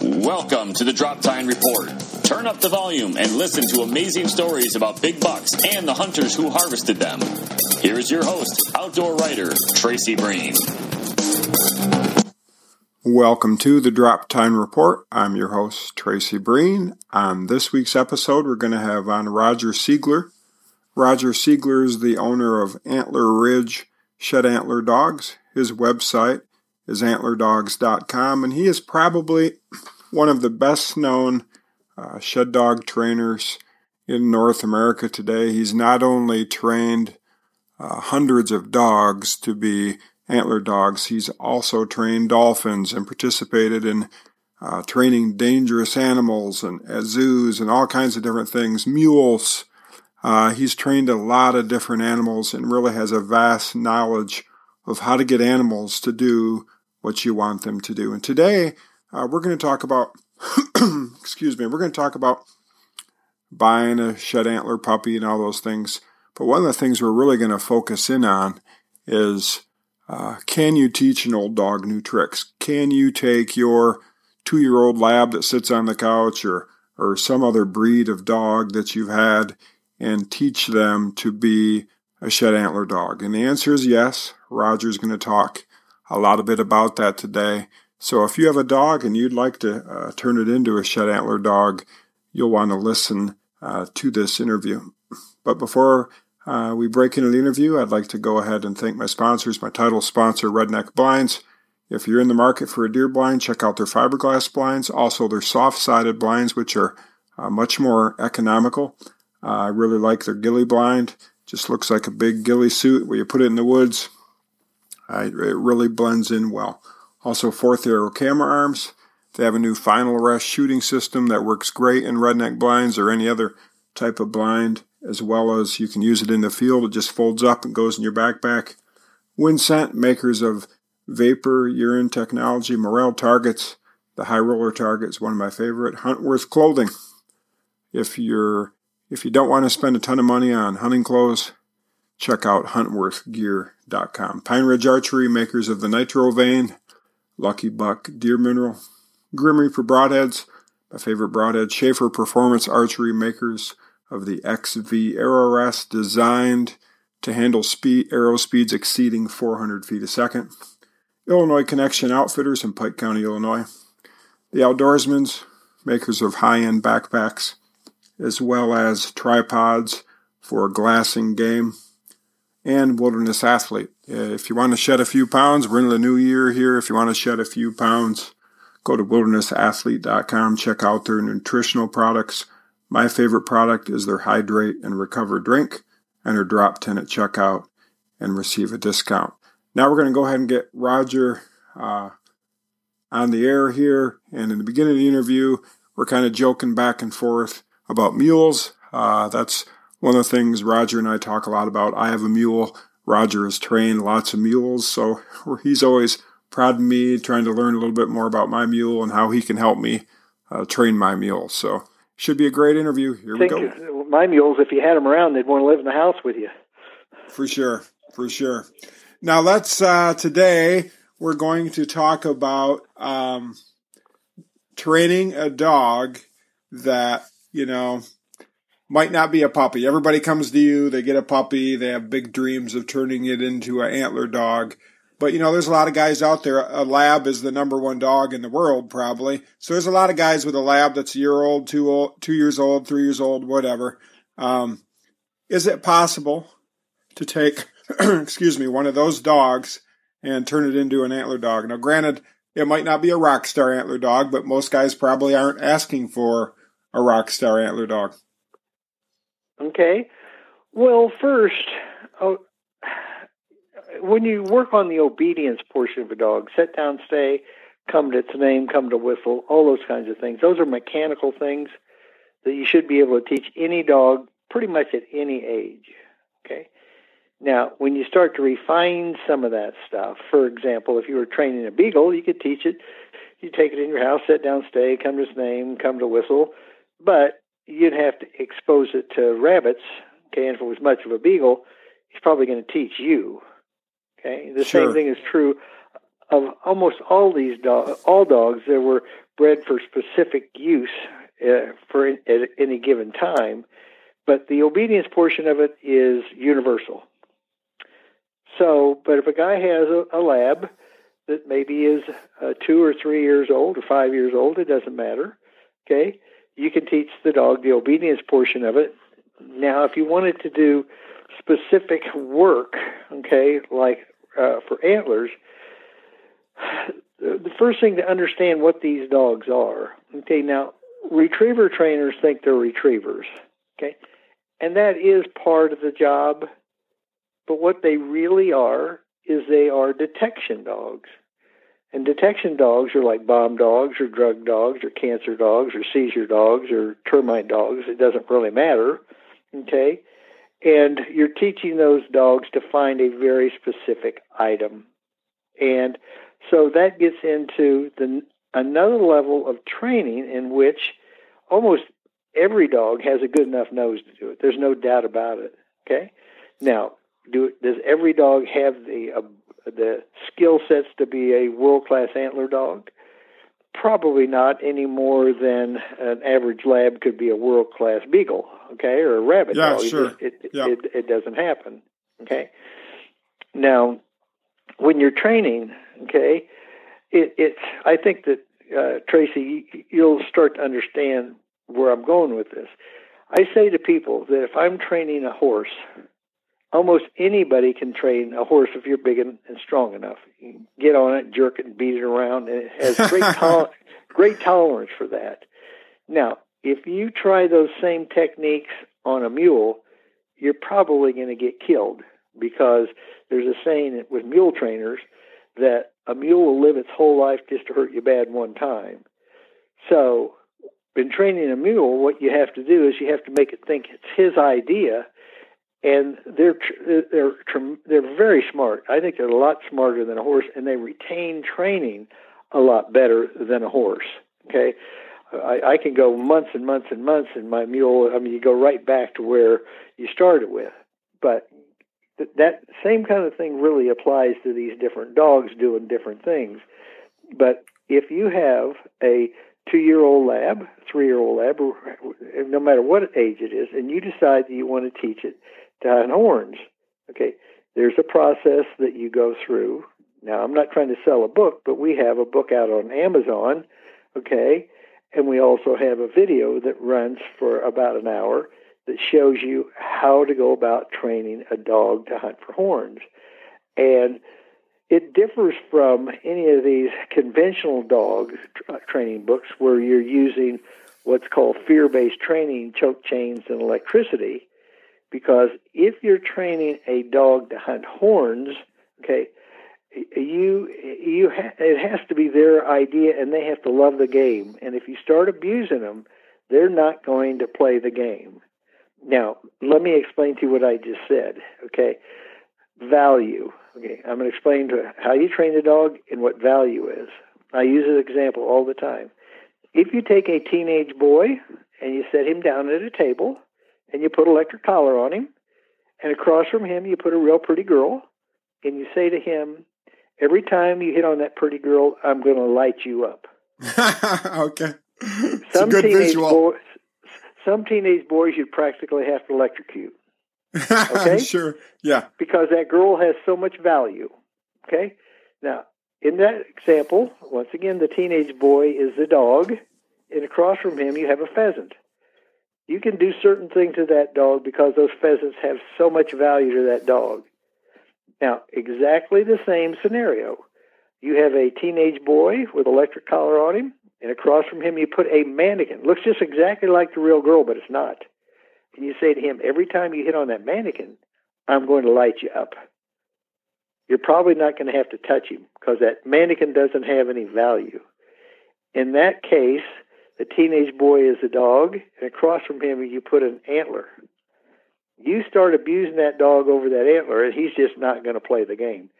Welcome to the Drop-Tine Report. Turn up the volume and listen to amazing stories about big bucks and the hunters who harvested them. Here is your host, outdoor writer Tracy Breen. Welcome to the Drop-Tine Report. I'm your host, Tracy Breen. On this week's episode, we're going to have on Roger Sigler. Roger Sigler is the owner of Antler Ridge Shed Antler Dogs. His website is antlerdogs.com, and he is probably one of the best known uh, shed dog trainers in North America today. He's not only trained uh, hundreds of dogs to be antler dogs, he's also trained dolphins and participated in uh, training dangerous animals and at zoos and all kinds of different things, mules. Uh, he's trained a lot of different animals and really has a vast knowledge of how to get animals to do what you want them to do. And today, uh, we're going to talk about, excuse me, we're going to talk about buying a shed antler puppy and all those things. But one of the things we're really going to focus in on is uh, can you teach an old dog new tricks? Can you take your two year old lab that sits on the couch or, or some other breed of dog that you've had and teach them to be a shed antler dog? And the answer is yes. Roger's going to talk a lot of it about that today. So if you have a dog and you'd like to uh, turn it into a shed antler dog, you'll want to listen uh, to this interview. But before uh, we break into the interview, I'd like to go ahead and thank my sponsors. My title sponsor, Redneck Blinds. If you're in the market for a deer blind, check out their fiberglass blinds. Also, their soft-sided blinds, which are uh, much more economical. Uh, I really like their ghillie blind. Just looks like a big ghillie suit where you put it in the woods. It really blends in well. Also, Fourth Arrow camera arms. They have a new final arrest shooting system that works great in redneck blinds or any other type of blind, as well as you can use it in the field. It just folds up and goes in your backpack. Winsent, makers of vapor urine technology, Morrell targets. The high roller target is one of my favorite. Huntworth clothing. If you're if you don't want to spend a ton of money on hunting clothes, check out huntworthgear.com. Pine Ridge Archery, makers of the Nitro Vane, Lucky Buck Deer Mineral, Grim Reaper Broadheads, my favorite broadhead, Schaffer Performance Archery, makers of the XV Arrow Rest, designed to handle speed, arrow speeds exceeding 400 feet a second. Illinois Connection Outfitters in Pike County, Illinois. The Outdoorsmans, makers of high end backpacks, as well as tripods for glassing game. And Wilderness Athlete. If you want to shed a few pounds, we're in the new year here. If you want to shed a few pounds, go to wildernessathlete.com, check out their nutritional products. My favorite product is their Hydrate and Recover drink. Enter drop 10 at checkout and receive a discount. Now we're going to go ahead and get Roger uh, on the air here. And in the beginning of the interview, we're kind of joking back and forth about mules. Uh, that's one of the things Roger and I talk a lot about. I have a mule. Roger has trained lots of mules, so he's always proud of me, trying to learn a little bit more about my mule and how he can help me uh, train my mule. So should be a great interview. Here we go. My mules, if you had them around, they'd want to live in the house with you. For sure, for sure. Now let's uh, today we're going to talk about um, training a dog that you know might not be a puppy. Everybody comes to you, they get a puppy, they have big dreams of turning it into an antler dog. But you know, there's a lot of guys out there. A lab is the number one dog in the world, probably. So there's a lot of guys with a lab that's a year old, two old, two years old, three years old, whatever. Um, is it possible to take, excuse me, one of those dogs and turn it into an antler dog? Now, granted, it might not be a rock star antler dog, but most guys probably aren't asking for a rock star antler dog. Okay. Well, first, oh, when you work on the obedience portion of a dog, sit down, stay, come to its name, come to whistle, all those kinds of things, those are mechanical things that you should be able to teach any dog pretty much at any age. Okay. Now, when you start to refine some of that stuff, for example, if you were training a beagle, you could teach it. You take it in your house, sit down, stay, come to its name, come to whistle, but you'd have to expose it to rabbits. Okay, and if it was much of a beagle, he's probably going to teach you. Okay, the sure. same thing is true of almost all these do- all dogs that were bred for specific use uh, for at any given time, but the obedience portion of it is universal. So, but if a guy has a, a lab that maybe is uh, two or three years old or five years old, it doesn't matter. Okay, you can teach the dog the obedience portion of it. Now, if you wanted to do specific work, okay, like uh, for antlers, the first thing to understand what these dogs are. Okay, now retriever trainers think they're retrievers. Okay, and that is part of the job. But what they really are is they are detection dogs. And detection dogs are like bomb dogs or drug dogs or cancer dogs or seizure dogs or termite dogs. It doesn't really matter. Okay? And you're teaching those dogs to find a very specific item. And so that gets into the another level of training in which almost every dog has a good enough nose to do it. There's no doubt about it. Okay? Now, do does every dog have the the skill sets to be a world class antler dog? Probably not any more than an average lab could be a world class beagle, okay, or a rabbit yeah, dog. Sure. It, it, yeah. it, it doesn't happen. Okay. Now, when you're training, okay, it, it's. I think that uh, Tracy, you'll start to understand where I'm going with this. I say to people that if I'm training a horse, almost anybody can train a horse if you're big and, and strong enough. You get on it, jerk it, and beat it around, and it has great tol- great tolerance for that. Now, if you try those same techniques on a mule, you're probably going to get killed because there's a saying with mule trainers that a mule will live its whole life just to hurt you bad one time. So, in training a mule, what you have to do is you have to make it think it's his idea and they're they're they're very smart. I think they're a lot smarter than a horse, and they retain training a lot better than a horse. Okay, I, I can go months and months and months, and my mule. I mean, you go right back to where you started with. But th- that same kind of thing really applies to these different dogs doing different things. But if you have a two-year-old lab, three-year-old lab, no matter what age it is, and you decide that you want to teach it to hunt horns. Okay, there's a process that you go through. Now, I'm not trying to sell a book, but we have a book out on Amazon, okay, and we also have a video that runs for about an hour that shows you how to go about training a dog to hunt for horns. And it differs from any of these conventional dog tra- uh, training books where you're using what's called fear based training, choke chains, and electricity because if you're training a dog to hunt horns, okay, you you ha- it has to be their idea, and they have to love the game. And if you start abusing them, they're not going to play the game. Now, let me explain to you what I just said. Okay, value. Okay, I'm going to explain to how you train a dog and what value is. I use an example all the time. If you take a teenage boy and you set him down at a table and you put electric collar on him, and across from him you put a real pretty girl, and you say to him, "Every time you hit on that pretty girl, I'm going to light you up." okay. It's some good teenage visual. boys, some teenage boys, you'd practically have to electrocute okay? sure. Yeah. because that girl has so much value. Okay, now in that example, once again, the teenage boy is the dog, and across from him you have a pheasant. You can do certain things to that dog because those pheasants have so much value to that dog. Now, exactly the same scenario. You have a teenage boy with electric collar on him, and across from him you put a mannequin. Looks just exactly like the real girl, but it's not. And you say to him, every time you hit on that mannequin, I'm going to light you up. You're probably not going to have to touch him because that mannequin doesn't have any value. In that case, the teenage boy is a dog, and across from him you put an antler. You start abusing that dog over that antler, and he's just not going to play the game.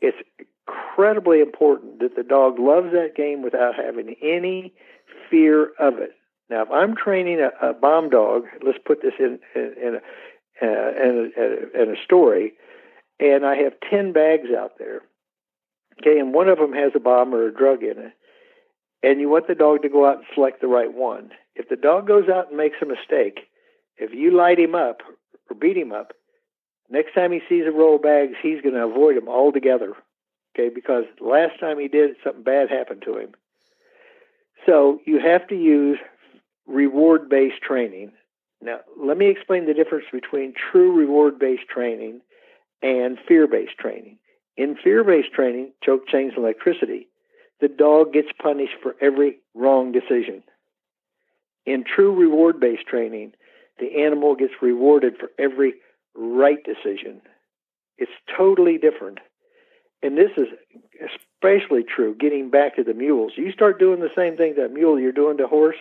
It's incredibly important that the dog loves that game without having any fear of it. Now, if I'm training a, a bomb dog, let's put this in in, in, a, uh, in, a, in a story, and I have ten bags out there, Okay, and one of them has a bomb or a drug in it, and you want the dog to go out and select the right one. If the dog goes out and makes a mistake, if you light him up or beat him up, next time he sees a roll of bags, he's going to avoid them altogether. Okay, because last time he did, something bad happened to him. So you have to use reward based training. Now, let me explain the difference between true reward based training and fear based training. In fear based training, choke chains and electricity, the dog gets punished for every wrong decision. In true reward based training, the animal gets rewarded for every right decision. It's totally different. And this is especially true getting back to the mules. You start doing the same thing that mule you're doing to horse,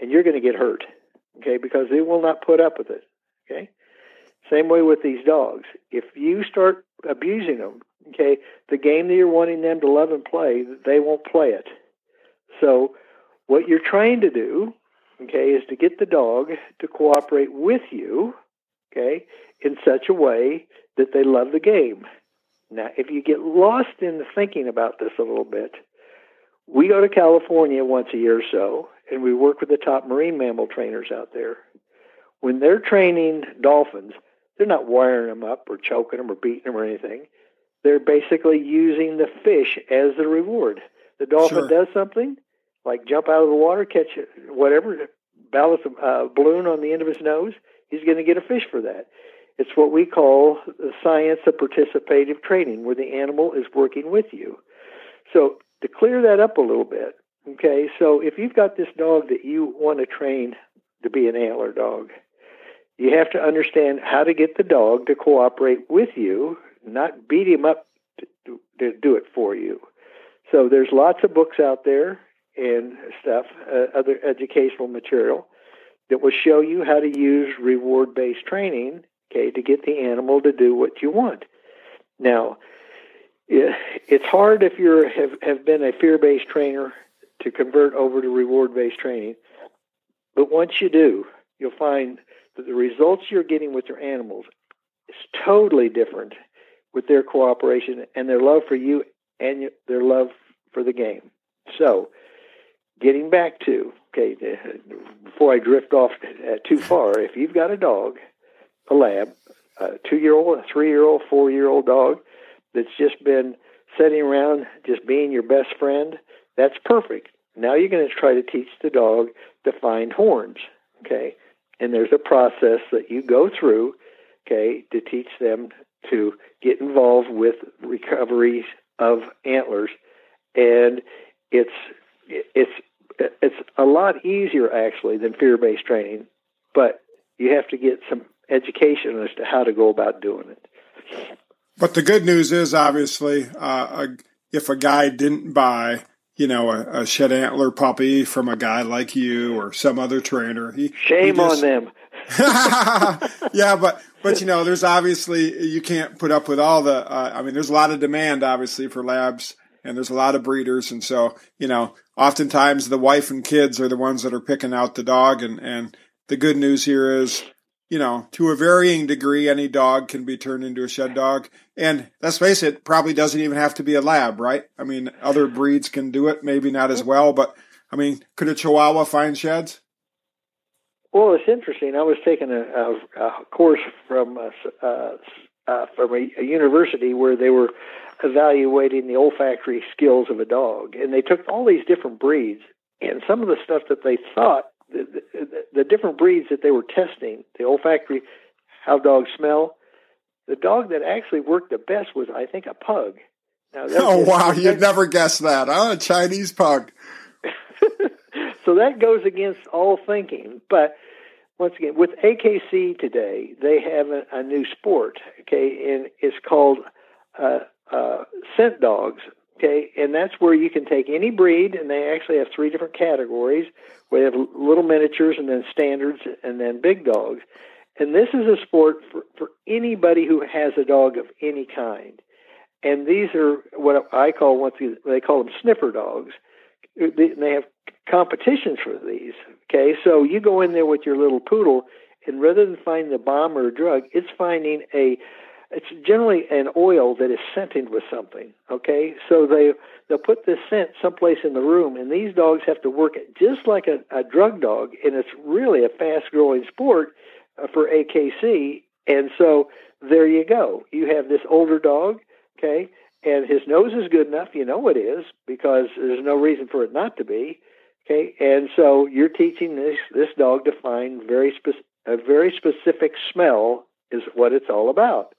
and you're going to get hurt, okay, because they will not put up with it, okay? Same way with these dogs. If you start abusing them, okay, the game that you're wanting them to love and play, they won't play it. So, what you're trying to do, okay, is to get the dog to cooperate with you, okay, in such a way that they love the game. Now, if you get lost in the thinking about this a little bit, we go to California once a year or so, and we work with the top marine mammal trainers out there. When they're training dolphins, they're not wiring them up or choking them or beating them or anything. They're basically using the fish as the reward. The dolphin sure. does something, like jump out of the water, catch whatever, balance a uh, balloon on the end of his nose. He's going to get a fish for that. It's what we call the science of participative training, where the animal is working with you. So to clear that up a little bit, okay, so if you've got this dog that you want to train to be an antler dog, you have to understand how to get the dog to cooperate with you, not beat him up to, to do it for you. So there's lots of books out there and stuff, uh, other educational material that will show you how to use reward based training, okay, to get the animal to do what you want. Now, it's hard if you have, have been a fear based trainer to convert over to reward based training. But once you do, you'll find that the results you're getting with your animals is totally different with their cooperation and their love for you and their love for the game. So, getting back to okay, before I drift off uh, too far, if you've got a dog, a lab, a two-year-old, a three-year-old, four-year-old dog that's just been sitting around, just being your best friend, that's perfect. Now you're going to try to teach the dog to find horns. Okay, and there's a process that you go through, okay, to teach them to get involved with recovery of antlers, and it's it's it's a lot easier actually than fear-based training, but you have to get some education as to how to go about doing it. But the good news is, obviously, uh, if a guy didn't buy you know, a, a, shed antler puppy from a guy like you or some other trainer. He, Shame he just, on them. yeah, but but you know, there's obviously you can't put up with all the. Uh, I mean, there's a lot of demand obviously for labs, and there's a lot of breeders, and so you know, oftentimes the wife and kids are the ones that are picking out the dog, and and the good news here is you know, to a varying degree, any dog can be turned into a shed dog. And let's face it, probably doesn't even have to be a lab, right? I mean, other breeds can do it, maybe not as well, but I mean, could a Chihuahua find sheds? Well, it's interesting. I was taking a, a, a course from a, uh, uh, from a, a university where they were evaluating the olfactory skills of a dog, and they took all these different breeds, and some of the stuff that they thought the, the, different breeds that they were testing, the olfactory, how dogs smell. The dog that actually worked the best was, I think, a pug. Now, oh wow, you'd never guess that, huh? A Chinese pug. so that goes against all thinking. But once again, with AKC today, they have a, a new sport. Okay, and it's called uh, uh, scent dogs. Okay, and that's where you can take any breed, and they actually have three different categories. We have little miniatures, and then standards, and then big dogs. And this is a sport for, for anybody who has a dog of any kind. And these are what I call once they call them sniffer dogs. They have competitions for these. Okay, so you go in there with your little poodle, and rather than find the bomb or drug, it's finding a it's generally an oil that is scented with something. Okay, so they they'll put this scent someplace in the room, and these dogs have to work it just like a, a drug dog, and it's really a fast growing sport uh, for AKC. And so there you go. You have this older dog, okay, and his nose is good enough. You know it is because there's no reason for it not to be. Okay, and so you're teaching this this dog to find very spe- a very specific smell is what it's all about.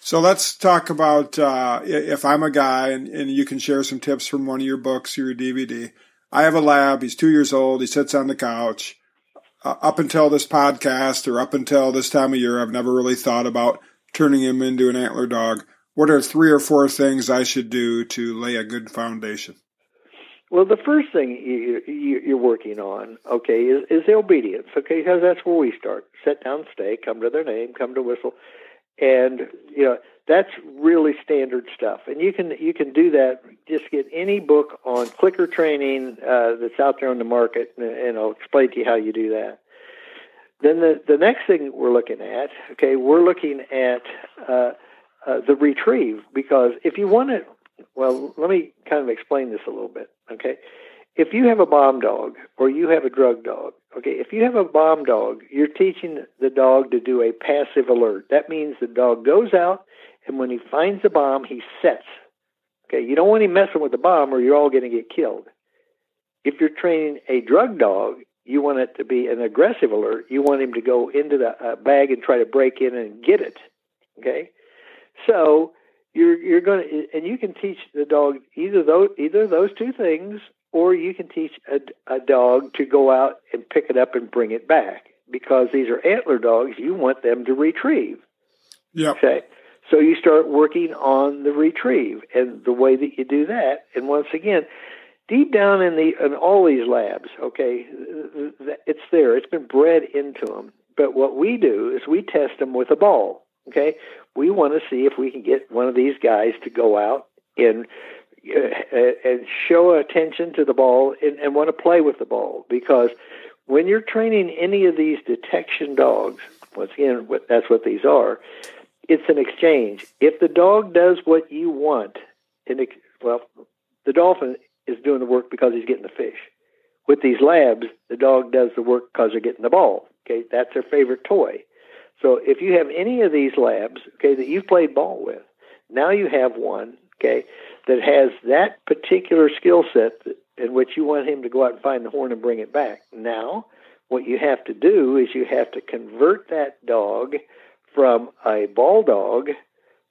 So let's talk about uh, if I'm a guy and, and you can share some tips from one of your books or your DVD. I have a lab. He's two years old. He sits on the couch. Uh, up until this podcast or up until this time of year, I've never really thought about turning him into an antler dog. What are three or four things I should do to lay a good foundation? Well, the first thing you, you're working on, okay, is, is the obedience, okay, because that's where we start. Sit down, stay, come to their name, come to whistle, and you know that's really standard stuff. And you can you can do that. Just get any book on clicker training uh, that's out there on the market, and, and I'll explain to you how you do that. Then the the next thing we're looking at, okay, we're looking at uh, uh, the retrieve because if you want to well, let me kind of explain this a little bit, okay? If you have a bomb dog or you have a drug dog, okay, if you have a bomb dog, you're teaching the dog to do a passive alert. That means the dog goes out and when he finds the bomb, he sets. Okay, you don't want him messing with the bomb or you're all going to get killed. If you're training a drug dog, you want it to be an aggressive alert. You want him to go into the uh, bag and try to break in and get it. Okay? So you're you're going to and you can teach the dog either those either those two things or you can teach a, a dog to go out and pick it up and bring it back. Because these are antler dogs you want them to retrieve. Yeah okay? So you start working on the retrieve and the way that you do that. And once again deep down in the in all these labs okay it's there. It's been bred into them but what we do is we test them with a ball Okay, we want to see if we can get one of these guys to go out and uh, and show attention to the ball and, and want to play with the ball because when you're training any of these detection dogs, once again, that's what these are. It's an exchange. If the dog does what you want, and well, the dolphin is doing the work because he's getting the fish. With these labs, the dog does the work because they're getting the ball. Okay, that's their favorite toy. So if you have any of these labs, okay, that you've played ball with, now you have one, okay, that has that particular skill set in which you want him to go out and find the horn and bring it back. Now, what you have to do is you have to convert that dog from a ball dog,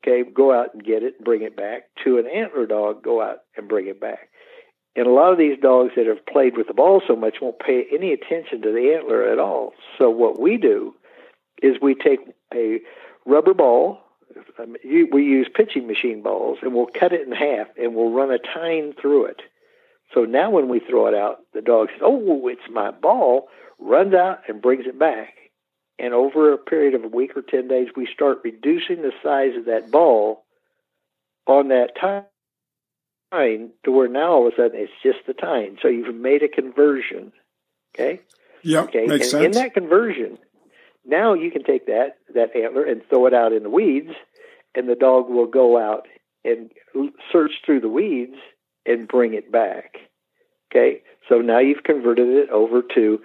okay, go out and get it and bring it back, to an antler dog, go out and bring it back. And a lot of these dogs that have played with the ball so much won't pay any attention to the antler at all. So what we do is we take a rubber ball. Um, we use pitching machine balls, and we'll cut it in half, and we'll run a tine through it. So now, when we throw it out, the dog says, "Oh, it's my ball!" runs out and brings it back. And over a period of a week or ten days, we start reducing the size of that ball on that tine to where now all of a sudden it's just the tine. So you've made a conversion. Okay. Yeah. Okay. Makes and sense. in that conversion, now you can take that that antler and throw it out in the weeds, and the dog will go out and search through the weeds and bring it back. Okay, so now you've converted it over to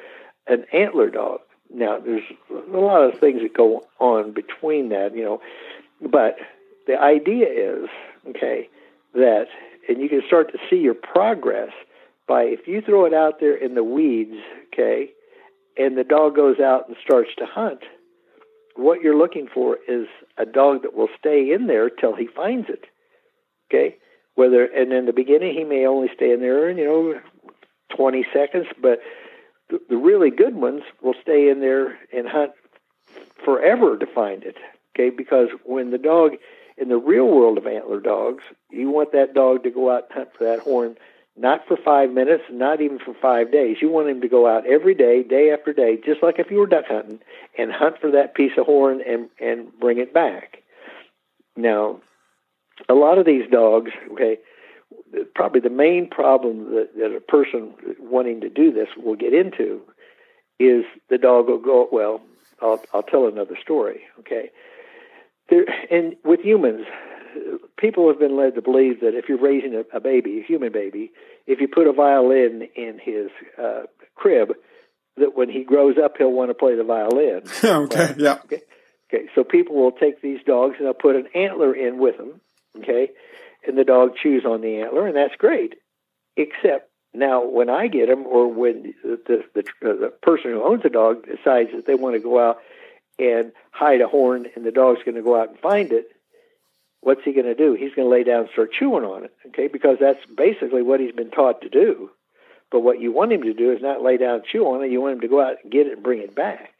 an antler dog. Now there's a lot of things that go on between that, you know, but the idea is okay that, and you can start to see your progress by if you throw it out there in the weeds, okay, and the dog goes out and starts to hunt, what you're looking for is a dog that will stay in there till he finds it. Okay? Whether and in the beginning he may only stay in there, you know, 20 seconds, but the, the really good ones will stay in there and hunt forever to find it. Okay? Because when the dog in the real world of antler dogs, you want that dog to go out and hunt for that horn not for five minutes, not even for five days. You want him to go out every day, day after day, just like if you were duck hunting, and hunt for that piece of horn and and bring it back. Now, a lot of these dogs, okay, probably the main problem that, that a person wanting to do this will get into is the dog will go. Well, I'll I'll tell another story. Okay, there, and with humans, people have been led to believe that if you're raising a, a baby, a human baby, if you put a violin in his uh, crib, that when he grows up, he'll want to play the violin. okay, right? yeah. Okay. okay, so people will take these dogs and they'll put an antler in with them, okay, and the dog chews on the antler, and that's great. Except now, when I get them, or when the the, the, the person who owns the dog decides that they want to go out and hide a horn, and the dog's going to go out and find it, what's he going to do? He's going to lay down and start chewing on it, okay? Because that's basically what he's been taught to do. But what you want him to do is not lay down and chew on it. You want him to go out and get it and bring it back.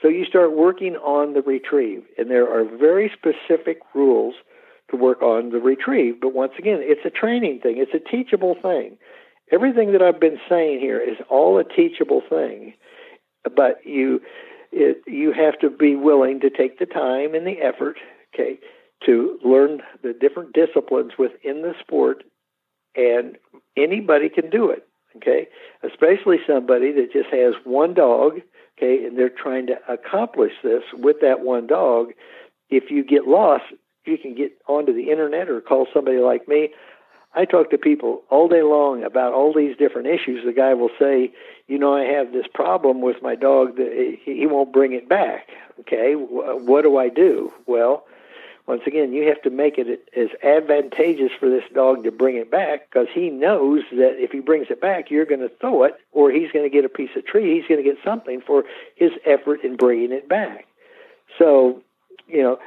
So you start working on the retrieve, and there are very specific rules to work on the retrieve. But once again, it's a training thing. It's a teachable thing. Everything that I've been saying here is all a teachable thing, but you it, you have to be willing to take the time and the effort, okay, to learn the different disciplines within the sport, and anybody can do it, okay? Especially somebody that just has one dog, okay, and they're trying to accomplish this with that one dog. If you get lost, you can get onto the internet or call somebody like me. I talk to people all day long about all these different issues. The guy will say, "You know, I have this problem with my dog that he won't bring it back." Okay, what do I do? Well, once again, you have to make it as advantageous for this dog to bring it back because he knows that if he brings it back, you're going to throw it, or he's going to get a piece of tree. He's going to get something for his effort in bringing it back. So, you know,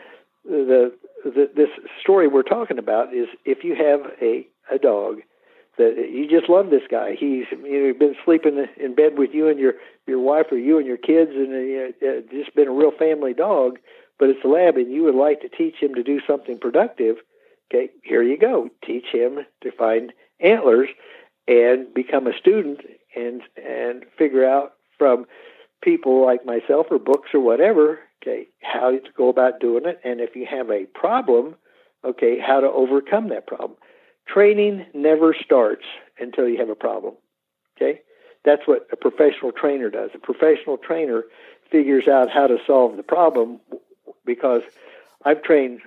the, the this story we're talking about is if you have a a dog that you just love this guy. He's you know been sleeping in bed with you and your your wife or you and your kids, and uh, just been a real family dog. But it's a lab, and you would like to teach him to do something productive. Okay, here you go. Teach him to find antlers and become a student and and figure out from people like myself or books or whatever. Okay, how to go about doing it, and if you have a problem, okay, how to overcome that problem. Training never starts until you have a problem. Okay? That's what a professional trainer does. A professional trainer figures out how to solve the problem because I've trained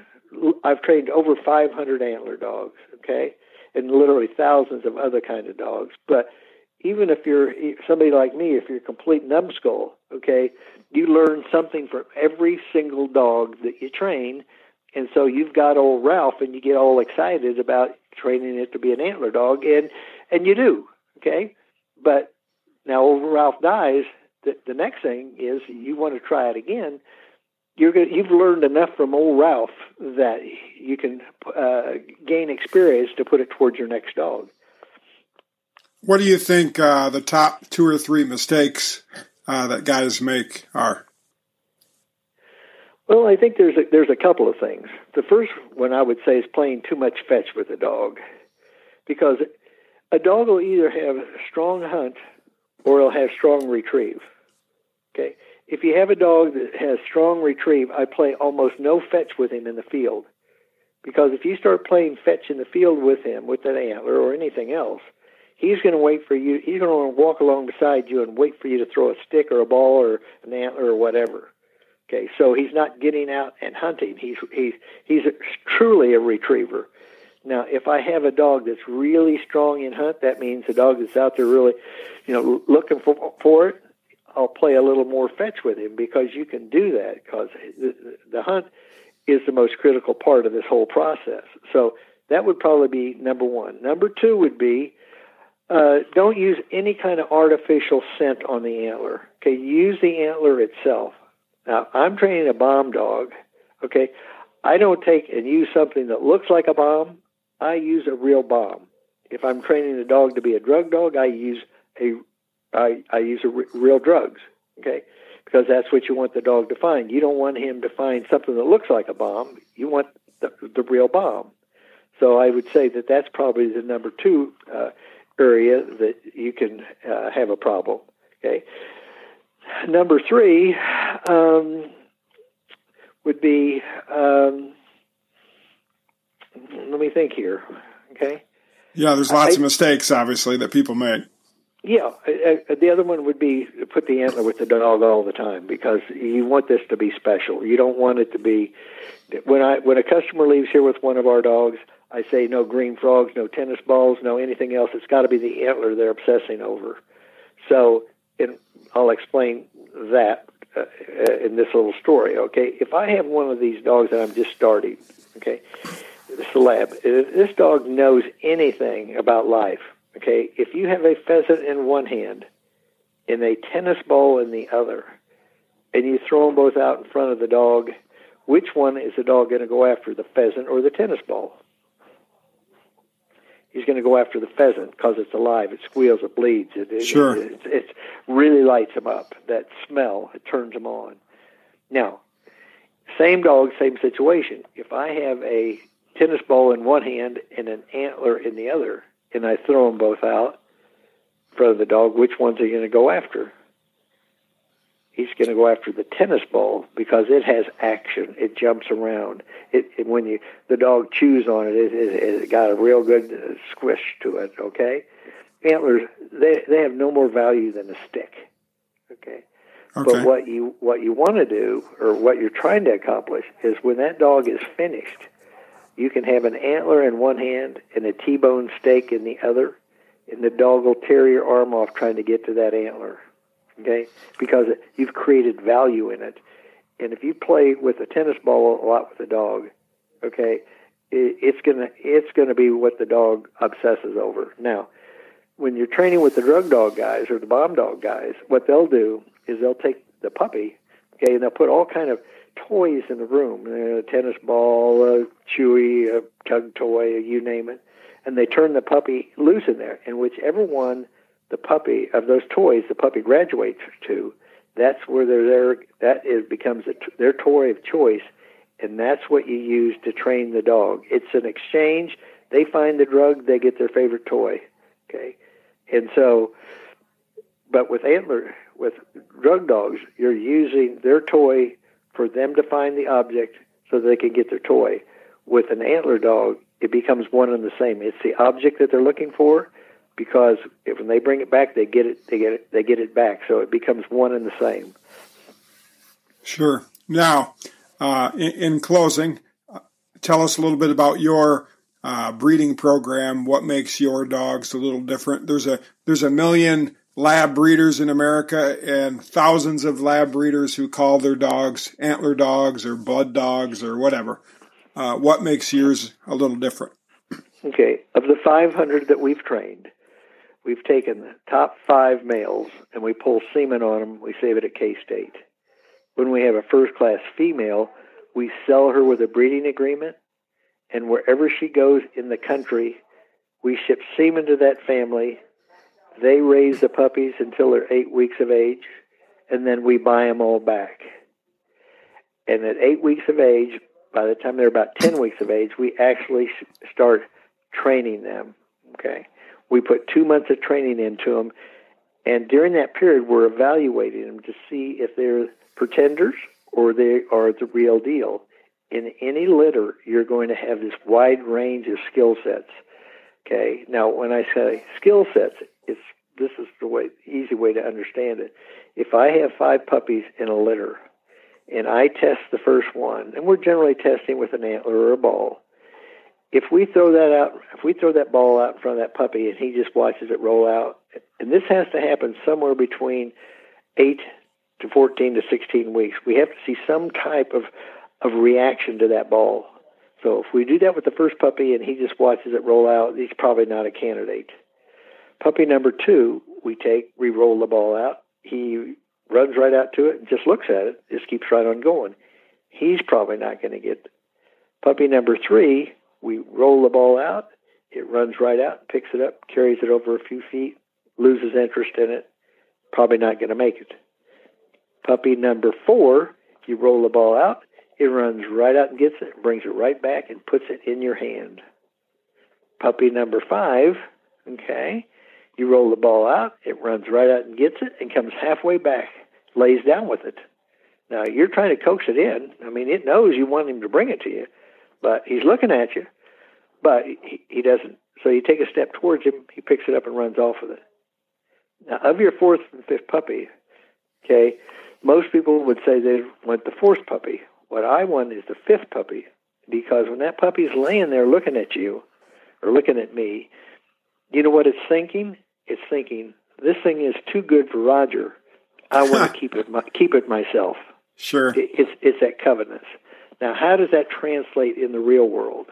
I've trained over 500 antler dogs, okay? And literally thousands of other kind of dogs. But even if you're somebody like me, if you're a complete numbskull, okay, you learn something from every single dog that you train. And so you've got old Ralph and you get all excited about training it to be an antler dog, and and you do, okay. But now, old Ralph dies. The, the next thing is you want to try it again. You're going you've learned enough from old Ralph that you can uh, gain experience to put it towards your next dog. What do you think uh, the top two or three mistakes uh, that guys make are? Well, I think there's a, there's a couple of things. The first one I would say is playing too much fetch with a dog, because a dog will either have strong hunt or he'll have strong retrieve. Okay, if you have a dog that has strong retrieve, I play almost no fetch with him in the field, because if you start playing fetch in the field with him with an antler or anything else, he's going to wait for you. He's going to walk along beside you and wait for you to throw a stick or a ball or an antler or whatever Okay, so he's not getting out and hunting. He's he's he's truly a retriever. Now, if I have a dog that's really strong in hunt, that means a dog that's out there really, you know, looking for for it. I'll play a little more fetch with him because you can do that because the, hunt is the most critical part of this whole process. So that would probably be number one. Number two would be uh, don't use any kind of artificial scent on the antler. Okay, use the antler itself. Now, I'm training a bomb dog, okay? I don't take and use something that looks like a bomb. I use a real bomb. If I'm training a dog to be a drug dog, I use a I, I use a r- real drugs, okay? Because that's what you want the dog to find. You don't want him to find something that looks like a bomb. You want the, the real bomb. So I would say that that's probably the number two uh, area that you can uh, have a problem. Okay, Number three um, would be um, let me think here. Okay. Yeah, there's lots I, of mistakes, obviously, that people make. Yeah, uh, uh, the other one would be put the antler with the dog all the time because you want this to be special. You don't want it to be when I when a customer leaves here with one of our dogs. I say no green frogs, no tennis balls, no anything else. It's got to be the antler they're obsessing over. So, and I'll explain that uh, uh, in this little story. Okay, if I have one of these dogs that I'm just starting, okay, this lab, this dog knows anything about life. Okay, if you have a pheasant in one hand and a tennis ball in the other, and you throw them both out in front of the dog, which one is the dog going to go after, the pheasant or the tennis ball? he's going to go after the pheasant because it's alive. It squeals, it bleeds. It, sure. It, it, it, really lights him up. That smell, it turns him on. Now, same dog, same situation. If I have a tennis ball in one hand and an antler in the other, and I throw them both out in front of the dog, which one's he going to go after? he's going to go after the tennis ball because it has action. It jumps around. It, it when you the dog chews on it, it, it, it got a real good uh, squish to it. Okay, antlers they they have no more value than a stick. Okay. Okay. But what you what you want to do, or what you're trying to accomplish, is when that dog is finished, you can have an antler in one hand and a T-bone steak in the other, and the dog will tear your arm off trying to get to that antler okay? Because you've created value in it. And if you play with a tennis ball a lot with a dog, okay, it's gonna it's gonna be what the dog obsesses over. Now, when you're training with the drug dog guys or the bomb dog guys, what they'll do is they'll take the puppy, okay, and they'll put all kind of toys in the room, uh, a tennis ball, a chewy, a tug toy, you name it, and they turn the puppy loose in there, and whichever one the puppy of those toys the puppy graduates to that's where they're there that is becomes a, their toy of choice and that's what you use to train the dog. It's an exchange. They find the drug they get their favorite toy okay? And so but with antler with drug dogs you're using their toy for them to find the object so they can get their toy with an antler dog it becomes one and the same it's the object that they're looking for because if, when they bring it back, they get it, they get it, they get it back. So it becomes one and the same. Sure. Now, uh, in, in, closing, uh, tell us a little bit about your uh, breeding program. What makes your dogs a little different? There's a there's a million lab breeders in America and thousands of lab breeders who call their dogs antler dogs or blood dogs or whatever. Uh, what makes yours a little different? Okay, of the 500 that we've trained, we've taken the top five males and we pull semen on them. We save it at K State. When we have a first class female, we sell her with a breeding agreement, and wherever she goes in the country, we ship semen to that family. They raise the puppies until they're eight weeks of age, and then we buy them all back. And at eight weeks of age, by the time they're about 10 weeks of age, we actually start training them. Okay. We put two months of training into them, and during that period, we're evaluating them to see if they're pretenders or they are the real deal. In any litter, you're going to have this wide range of skill sets. Okay. Now, when I say skill sets, it's this is the way easy way to understand it. If I have five puppies in a litter, and I test the first one, and we're generally testing with an antler or a ball, if we throw that out, if we throw that ball out in front of that puppy and he just watches it roll out, and this has to happen somewhere between eight to 14 to 16 weeks, we have to see some type of, of reaction to that ball. So if we do that with the first puppy and he just watches it roll out, he's probably not a candidate. Puppy number two, we take, we roll the ball out. He runs right out to it and just looks at it, just keeps right on going. He's probably not going to get. Puppy number three, we roll the ball out. It runs right out, picks it up, carries it over a few feet, loses interest in it, probably not going to make it. Puppy number four, you roll the ball out, it runs right out and gets it, brings it right back and puts it in your hand. Puppy number five, okay, you roll the ball out, it runs right out and gets it and comes halfway back, lays down with it. Now you're trying to coax it in. I mean, it knows you want him to bring it to you, but he's looking at you, but he, he doesn't. So you take a step towards him, he picks it up and runs off with it. Now, of your fourth and fifth puppy, okay, most people would say they want the fourth puppy. What I want is the fifth puppy because when that puppy's laying there looking at you or looking at me, you know what it's thinking? It's thinking this thing is too good for Roger. I want to keep it keep it myself. Sure. It's it's that covenant. Now, how does that translate in the real world?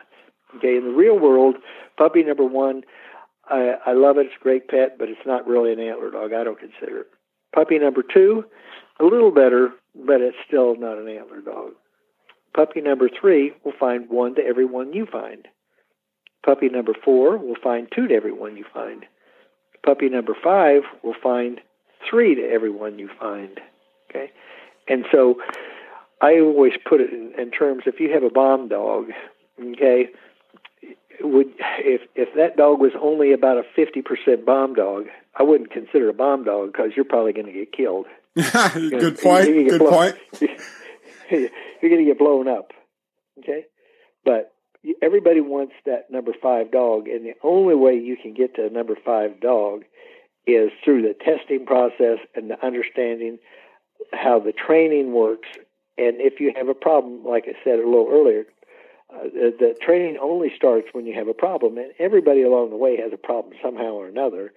Okay, in the real world, puppy number one, I, I love it. It's a great pet, but it's not really an antler dog. I don't consider it. Puppy number two, a little better, but it's still not an antler dog. Puppy number three will find one to every one you find. Puppy number four will find two to every one you find. Puppy number five will find three to every one you find. Okay? And so I always put it in, in terms if you have a bomb dog, okay, would if if that dog was only about a 50% bomb dog, I wouldn't consider a bomb dog because you're probably going to get killed. Good point. Good blown, point. you're going to get blown up. Okay? But everybody wants that number 5 dog and the only way you can get to a number 5 dog is through the testing process and the understanding how the training works. And if you have a problem, like I said a little earlier, uh, the, the training only starts when you have a problem, and everybody along the way has a problem somehow or another.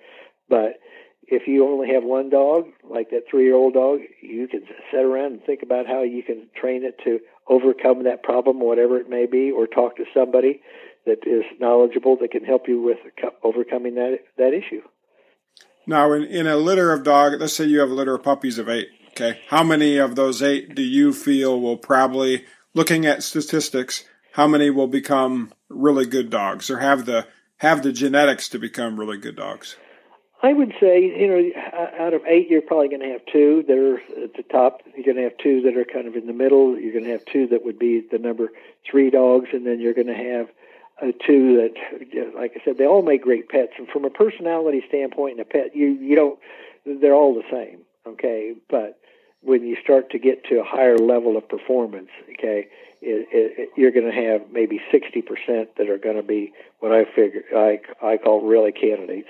But if you only have one dog, like that three-year-old dog, you can sit around and think about how you can train it to overcome that problem, whatever it may be, or talk to somebody that is knowledgeable that can help you with overcoming that that issue. Now, in, in a litter of dog, let's say you have a litter of puppies of eight. Okay, how many of those eight do you feel will probably, looking at statistics, how many will become really good dogs or have the have the genetics to become really good dogs? I would say, you know, out of eight, you're probably going to have two that are at the top. You're going to have two that are kind of in the middle. You're going to have two that would be the number three dogs, and then you're going to have uh, two that, like I said, they all make great pets. And from a personality standpoint, in a pet, you you don't, they're all the same, okay. But when you start to get to a higher level of performance, okay, it, it, you're going to have maybe 60% that are going to be what I figure I, I call really candidates.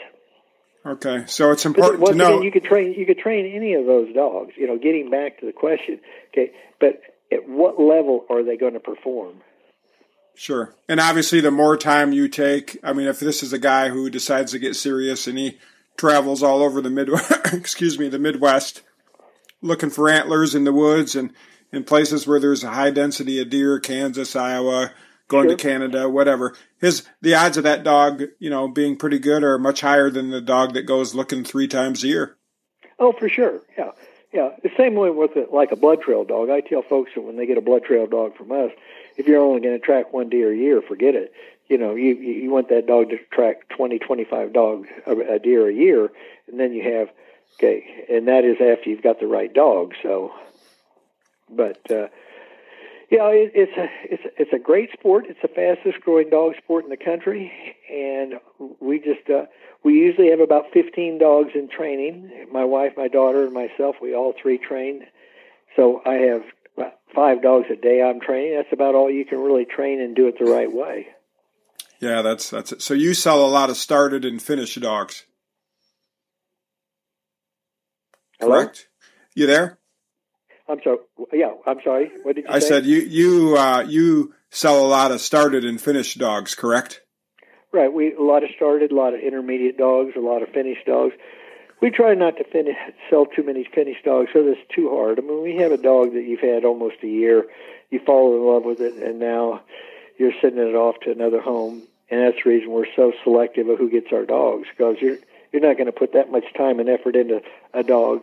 Okay, so it's important to know. Again, you could train you could train any of those dogs. You know, getting back to the question. Okay, but at what level are they going to perform? Sure, and obviously, the more time you take. I mean, if this is a guy who decides to get serious and he travels all over the mid, excuse me, the Midwest, looking for antlers in the woods and in places where there's a high density of deer, Kansas, Iowa, going sure. to Canada, whatever. His the odds of that dog, you know, being pretty good are much higher than the dog that goes looking three times a year. Oh, for sure. Yeah. Yeah, the same way with it, like a blood trail dog. I tell folks that when they get a blood trail dog from us, if you're only going to track one deer a year, forget it. You know, you you want that dog to track 20, 25 dogs a, a deer a year, and then you have okay, and that is after you've got the right dog. So, but uh, yeah, it, it's a it's it's a great sport. It's the fastest growing dog sport in the country, and we just uh, we usually have about 15 dogs in training. My wife, my daughter, and myself, we all three train. So I have five dogs a day I'm training. That's about all you can really train and do it the right way. Yeah, that's that's it. So you sell a lot of started and finished dogs. Hello? Correct. You there? I'm sorry. Yeah, I'm sorry. What did you say? I say? said you you uh, you sell a lot of started and finished dogs, correct? Right. We a lot of started, a lot of intermediate dogs, a lot of finished dogs. We try not to finish, sell too many finished dogs, so that's too hard. I mean, we have a dog that you've had almost a year, you fall in love with it, and now you're sending it off to another home, and that's the reason we're so selective of who gets our dogs because you're you're not going to put that much time and effort into a dog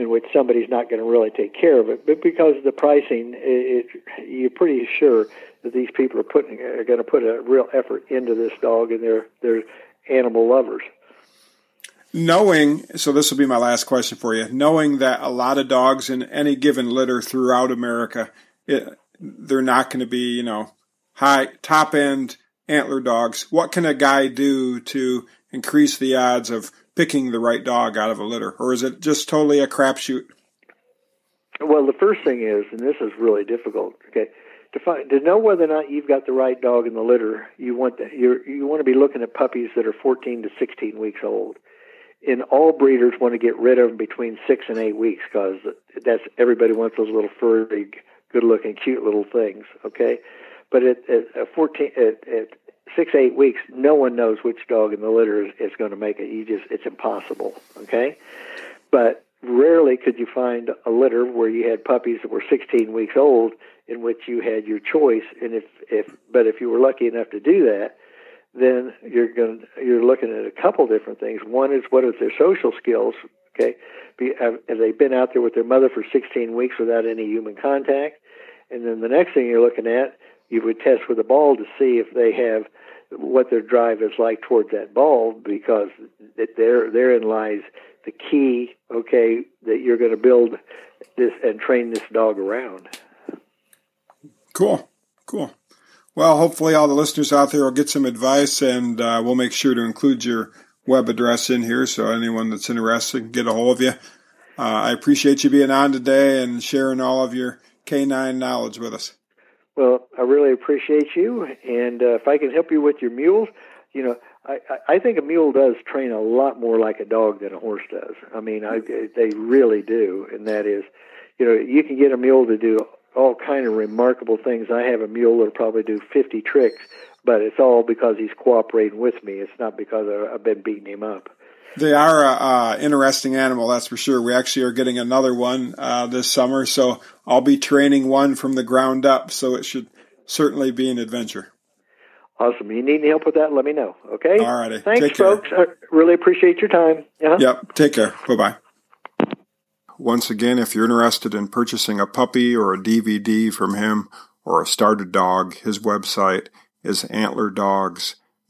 in which somebody's not going to really take care of it. But because of the pricing, it, it, you're pretty sure that these people are putting are going to put a real effort into this dog, and they're they're animal lovers. Knowing, so this will be my last question for you. Knowing that a lot of dogs in any given litter throughout America, it, they're not going to be, you know, high top end antler dogs. What can a guy do to increase the odds of picking the right dog out of a litter, or is it just totally a crapshoot? Well, the first thing is, and this is really difficult. Okay, to find to know whether or not you've got the right dog in the litter, you want you you want to be looking at puppies that are 14 to 16 weeks old. and all breeders want to get rid of them between six and eight weeks because that's everybody wants those little furry, good-looking, cute little things. Okay, but at, at fourteen, at, at six eight weeks, no one knows which dog in the litter is, is going to make it. You just it's impossible. Okay, but rarely could you find a litter where you had puppies that were 16 weeks old in which you had your choice and if if but if you were lucky enough to do that then you're going you're looking at a couple different things. One is what is their social skills? Okay, Be, have, have they been out there with their mother for 16 weeks without any human contact? And then the next thing you're looking at, you would test with a ball to see if they have what their drive is like towards that ball, because there therein lies the key. Okay, that you're going to build this and train this dog around. Cool, cool. Well, hopefully, all the listeners out there will get some advice, and uh, we'll make sure to include your web address in here so anyone that's interested can get a hold of you. Uh, I appreciate you being on today and sharing all of your canine knowledge with us. Well, I really appreciate you, and uh, if I can help you with your mules, you know, I, I think a mule does train a lot more like a dog than a horse does. I mean, I, they really do, and that is, you know, you can get a mule to do all kind of remarkable things. I have a mule that'll probably do 50 tricks, but it's all because he's cooperating with me. It's not because I've been beating him up. They are an interesting animal, that's for sure. We actually are getting another one uh, this summer, so I'll be training one from the ground up. So it should certainly be an adventure. Awesome. You need any help with that? Let me know. Okay. All righty. Thanks, Take folks. Care. I really appreciate your time. Uh-huh. Yep. Take care. Bye bye. Once again, if you're interested in purchasing a puppy or a DVD from him or a started dog, his website is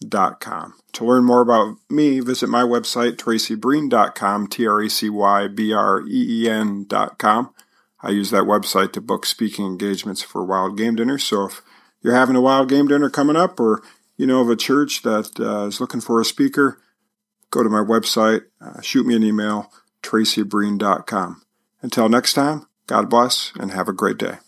antlerdogs.com. To learn more about me, visit my website, tracybreen.com, T R A C Y B R E E N.com. I use that website to book speaking engagements for wild game dinners. So if you're having a wild game dinner coming up or you know of a church that uh, is looking for a speaker, go to my website, uh, shoot me an email tracybreen.com. Until next time, God bless and have a great day.